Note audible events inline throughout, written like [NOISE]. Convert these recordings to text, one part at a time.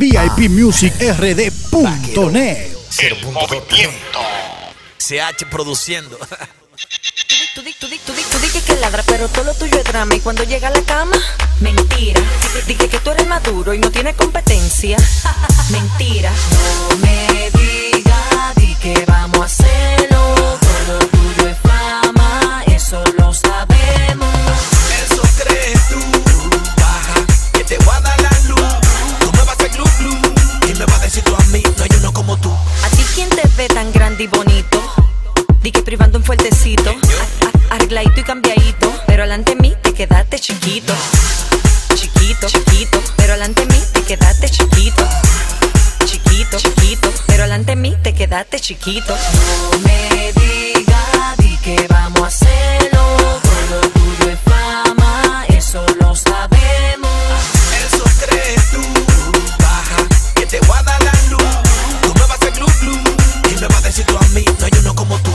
VIPmusicRD.net. El movimiento. CH produciendo. Tú, tú, tú, tú dices que ladra, pero todo lo tuyo es drama. Y cuando llega a la cama, mentira. Dije que tú eres maduro y no tienes competencia. [LAUGHS] mentira. No me y bonito. Di que privando un fuertecito. Arregladito y cambiadito. Pero alante mí te quedaste chiquito. Chiquito, chiquito. Pero alante mí te quedaste chiquito. Chiquito, chiquito. Pero alante mí te quedaste chiquito. No me digas, di que vamos a hacerlo. Vas a tú mí, no hay uno como tú.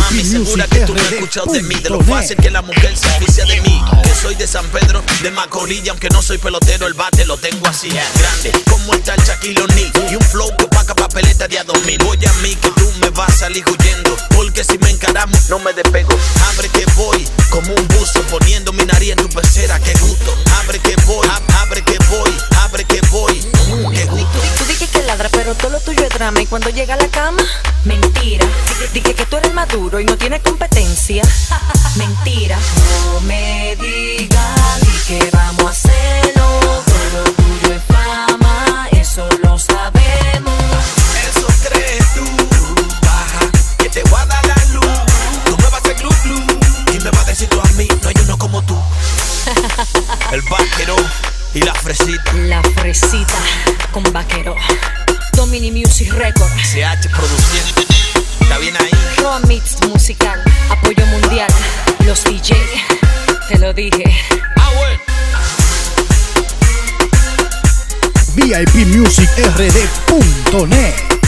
Mami, segura que tú no has escuchado de mí. De lo fácil que la mujer se oficia de mí. Que soy de San Pedro, de Macorís. y Aunque no soy pelotero, el bate lo tengo así. Grande, como el tal Shaquille O'Neal. Y un flow que opaca papeleta de a 2000. Voy a mí que tú me vas a salir huyendo. Porque si me encaramos, no me despego. Abre que voy, como un buzo. Poniendo mi nariz en tu pecera, qué gusto. Abre que voy, ab- abre que voy, abre que voy. Mm, qué gusto. Tú dices que ladra, pero todo lo tuyo es drama. Y cuando llega a la cama, mentira. Dije que tú eres maduro y no tienes competencia. [LAUGHS] mentira. No me digas, di que vamos a hacerlo. Todo tuyo es fama, eso lo sabemos. Eso crees tú. Baja, que te voy a dar la luz. Tú me vas a hacer glu glu. Y me vas a decir tú a mí, no hay uno como tú. [LAUGHS] El vaquero y la fresita. La fresita con vaquero. Music Record. CH produciendo. Está bien ahí. Roa Mix musical. Apoyo mundial. Los DJ. Te lo dije. Ah. VIPmusicRD.net.